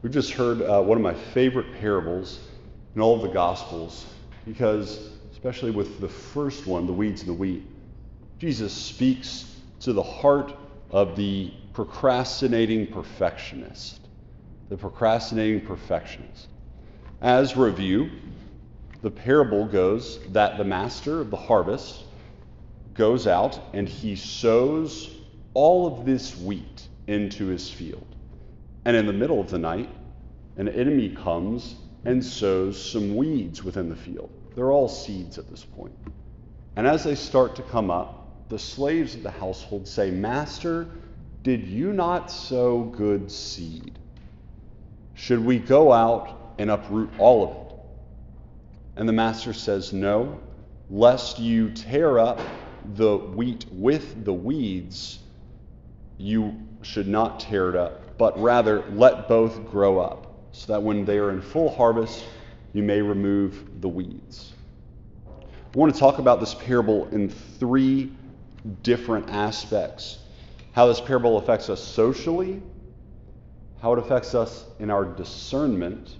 We've just heard uh, one of my favorite parables in all of the Gospels because, especially with the first one, the weeds and the wheat, Jesus speaks to the heart of the procrastinating perfectionist. The procrastinating perfectionist. As review, the parable goes that the master of the harvest goes out and he sows all of this wheat into his field. And in the middle of the night, an enemy comes and sows some weeds within the field. They're all seeds at this point. And as they start to come up, the slaves of the household say, Master, did you not sow good seed? Should we go out and uproot all of it? And the master says, No, lest you tear up the wheat with the weeds, you should not tear it up, but rather let both grow up, so that when they are in full harvest, you may remove the weeds. I want to talk about this parable in three different aspects how this parable affects us socially, how it affects us in our discernment,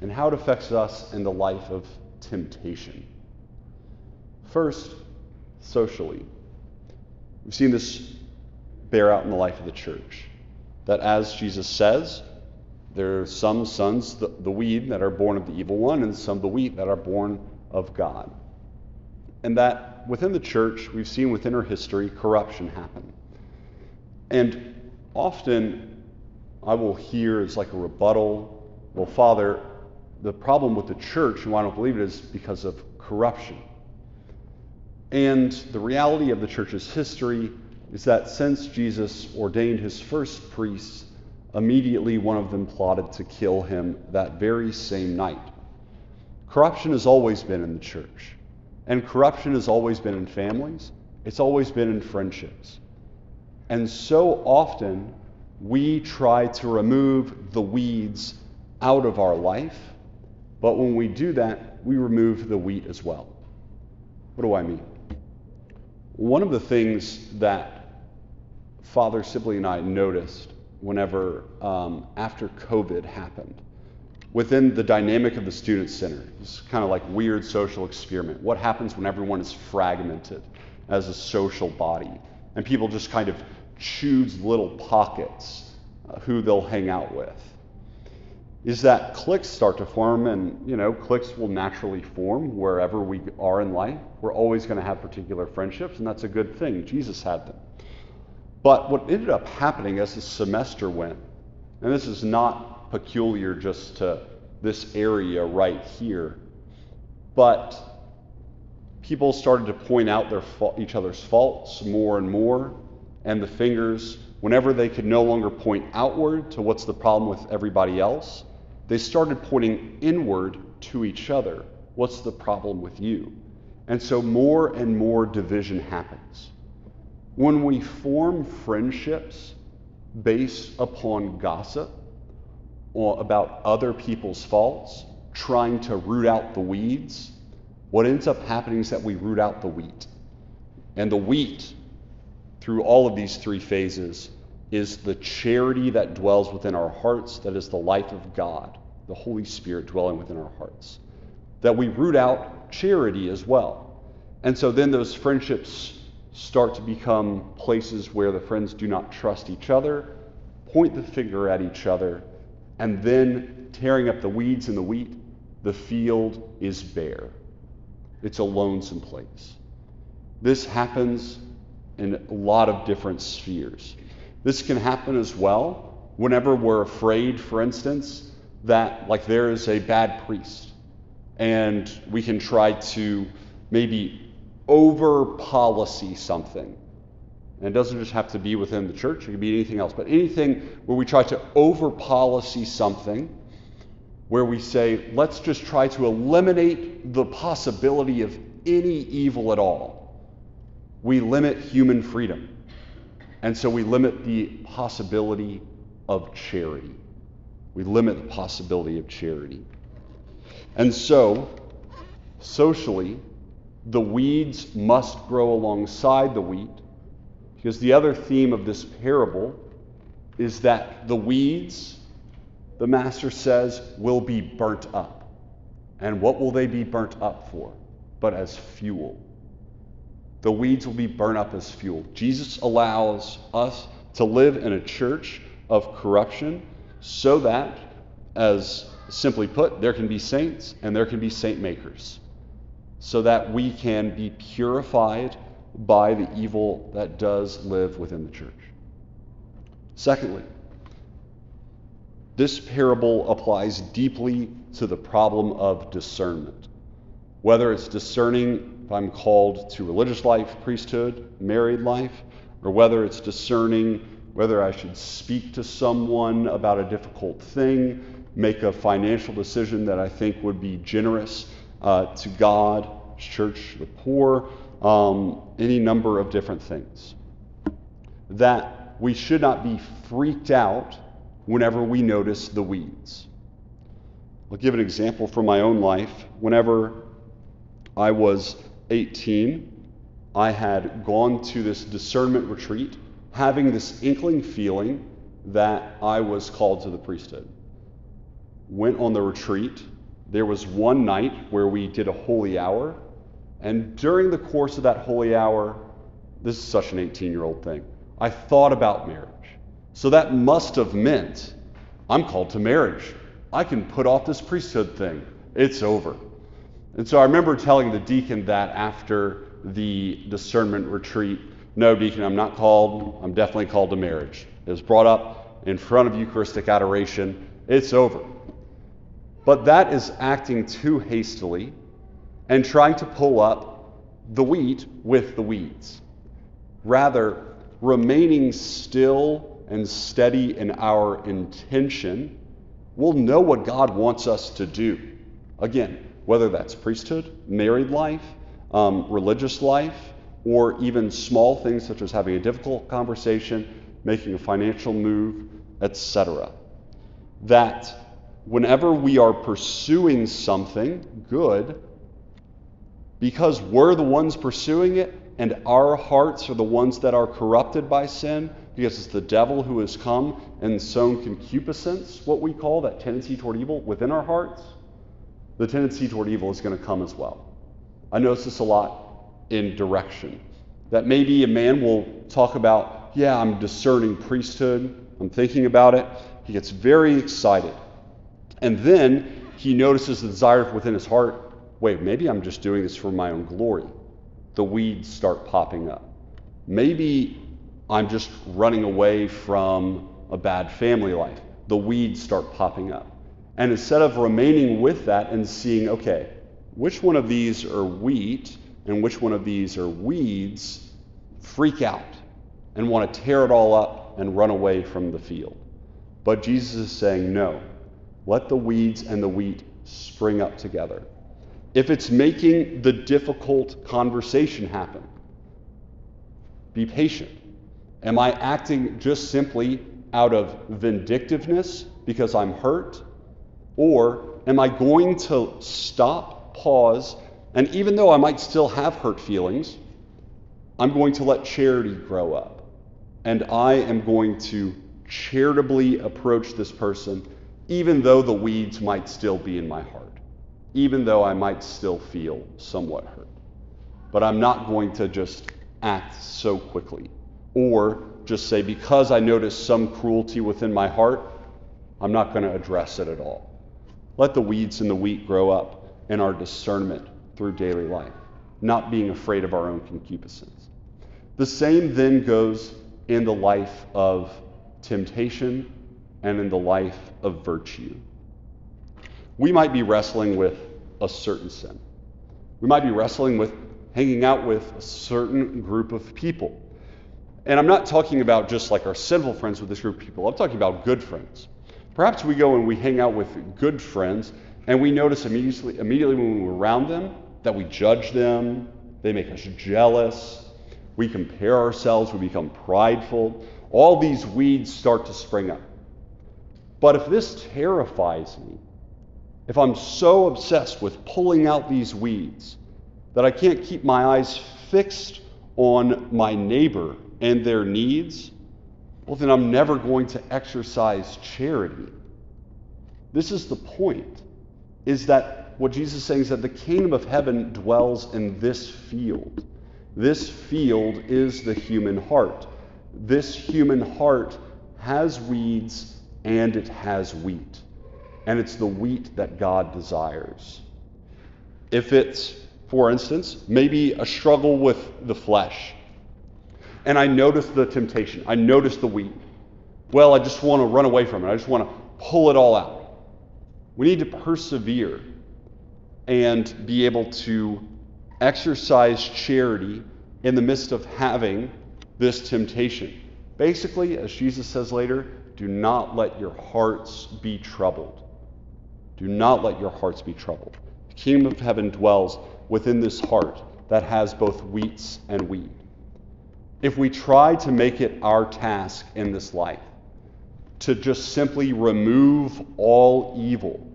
and how it affects us in the life of temptation. First, socially. We've seen this bear out in the life of the church. That as Jesus says, there are some sons, the, the weed, that are born of the evil one, and some the wheat that are born of God. And that within the church, we've seen within our history corruption happen. And often I will hear as like a rebuttal, well, Father, the problem with the church and why I don't believe it is because of corruption. And the reality of the church's history is that since Jesus ordained his first priests, immediately one of them plotted to kill him that very same night. Corruption has always been in the church, and corruption has always been in families, it's always been in friendships. And so often we try to remove the weeds out of our life, but when we do that, we remove the wheat as well. What do I mean? One of the things that Father Sibley and I noticed whenever, um, after COVID happened, within the dynamic of the Student Center, it's kind of like weird social experiment. What happens when everyone is fragmented as a social body? And people just kind of choose little pockets uh, who they'll hang out with. Is that cliques start to form, and you know, cliques will naturally form wherever we are in life. We're always going to have particular friendships, and that's a good thing. Jesus had them. But what ended up happening as the semester went, and this is not peculiar just to this area right here, but people started to point out their each other's faults more and more, and the fingers, whenever they could no longer point outward to what's the problem with everybody else, they started pointing inward to each other. What's the problem with you? And so more and more division happens. When we form friendships based upon gossip or about other people's faults, trying to root out the weeds, what ends up happening is that we root out the wheat. And the wheat, through all of these three phases, is the charity that dwells within our hearts, that is the life of God, the Holy Spirit dwelling within our hearts. That we root out charity as well. And so then those friendships start to become places where the friends do not trust each other, point the finger at each other, and then tearing up the weeds and the wheat, the field is bare. It's a lonesome place. This happens in a lot of different spheres. This can happen as well whenever we're afraid, for instance, that like there is a bad priest and we can try to maybe over policy something. And it doesn't just have to be within the church, it can be anything else, but anything where we try to over policy something, where we say, let's just try to eliminate the possibility of any evil at all. We limit human freedom. And so we limit the possibility of charity. We limit the possibility of charity. And so, socially, the weeds must grow alongside the wheat, because the other theme of this parable is that the weeds the master says, will be burnt up. And what will they be burnt up for? But as fuel. The weeds will be burnt up as fuel. Jesus allows us to live in a church of corruption so that, as simply put, there can be saints and there can be saint makers, so that we can be purified by the evil that does live within the church. Secondly, this parable applies deeply to the problem of discernment. Whether it's discerning if I'm called to religious life, priesthood, married life, or whether it's discerning whether I should speak to someone about a difficult thing, make a financial decision that I think would be generous uh, to God, church, the poor, um, any number of different things. That we should not be freaked out whenever we notice the weeds. I'll give an example from my own life. Whenever I was 18, I had gone to this discernment retreat, having this inkling feeling that I was called to the priesthood. Went on the retreat. There was one night where we did a holy hour, and during the course of that holy hour, this is such an 18 year old thing, I thought about marriage. So that must have meant I'm called to marriage. I can put off this priesthood thing. It's over. And so I remember telling the deacon that after the discernment retreat no, deacon, I'm not called. I'm definitely called to marriage. It was brought up in front of Eucharistic adoration. It's over. But that is acting too hastily and trying to pull up the wheat with the weeds. Rather, remaining still and steady in our intention, we'll know what God wants us to do. Again, whether that's priesthood, married life, um, religious life, or even small things such as having a difficult conversation, making a financial move, etc. That whenever we are pursuing something good, because we're the ones pursuing it and our hearts are the ones that are corrupted by sin, because it's the devil who has come and sown concupiscence, what we call that tendency toward evil within our hearts, the tendency toward evil is going to come as well. I notice this a lot in direction. That maybe a man will talk about, yeah, I'm discerning priesthood, I'm thinking about it. He gets very excited. And then he notices the desire within his heart wait, maybe I'm just doing this for my own glory. The weeds start popping up. Maybe I'm just running away from a bad family life. The weeds start popping up. And instead of remaining with that and seeing, okay, which one of these are wheat and which one of these are weeds, freak out and want to tear it all up and run away from the field. But Jesus is saying, no, let the weeds and the wheat spring up together. If it's making the difficult conversation happen, be patient. Am I acting just simply out of vindictiveness because I'm hurt? Or am I going to stop, pause, and even though I might still have hurt feelings, I'm going to let charity grow up. And I am going to charitably approach this person, even though the weeds might still be in my heart, even though I might still feel somewhat hurt. But I'm not going to just act so quickly. Or just say, because I notice some cruelty within my heart, I'm not going to address it at all. Let the weeds and the wheat grow up in our discernment through daily life, not being afraid of our own concupiscence. The same then goes in the life of temptation and in the life of virtue. We might be wrestling with a certain sin. We might be wrestling with hanging out with a certain group of people. And I'm not talking about just like our sinful friends with this group of people, I'm talking about good friends. Perhaps we go and we hang out with good friends and we notice immediately, immediately when we're around them that we judge them, they make us jealous, we compare ourselves, we become prideful. All these weeds start to spring up. But if this terrifies me, if I'm so obsessed with pulling out these weeds that I can't keep my eyes fixed on my neighbor and their needs, well, then I'm never going to exercise charity. This is the point, is that what Jesus is saying is that the kingdom of heaven dwells in this field. This field is the human heart. This human heart has weeds and it has wheat. And it's the wheat that God desires. If it's, for instance, maybe a struggle with the flesh, and I notice the temptation, I notice the wheat. Well, I just want to run away from it, I just want to pull it all out. We need to persevere and be able to exercise charity in the midst of having this temptation. Basically, as Jesus says later, do not let your hearts be troubled. Do not let your hearts be troubled. The kingdom of heaven dwells within this heart that has both wheats and wheat. If we try to make it our task in this life to just simply remove all evil,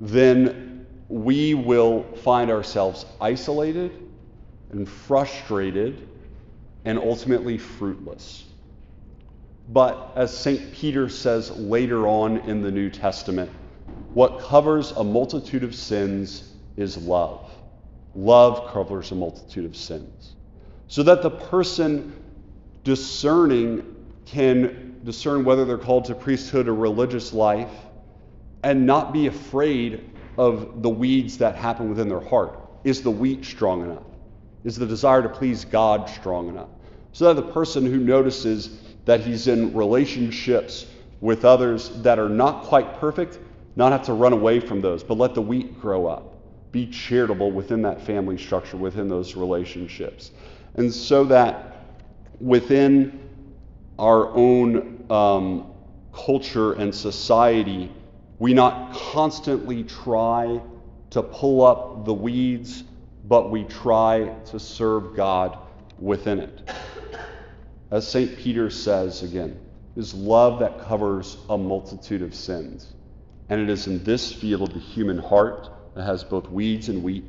then we will find ourselves isolated and frustrated and ultimately fruitless. But as St. Peter says later on in the New Testament, what covers a multitude of sins is love. Love covers a multitude of sins. So that the person discerning can discern whether they're called to priesthood or religious life and not be afraid of the weeds that happen within their heart. Is the wheat strong enough? Is the desire to please God strong enough? So that the person who notices that he's in relationships with others that are not quite perfect, not have to run away from those, but let the wheat grow up. Be charitable within that family structure, within those relationships. And so that within our own um, culture and society, we not constantly try to pull up the weeds, but we try to serve God within it. As St. Peter says again, is love that covers a multitude of sins. And it is in this field of the human heart that has both weeds and wheat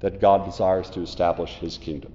that God desires to establish his kingdom.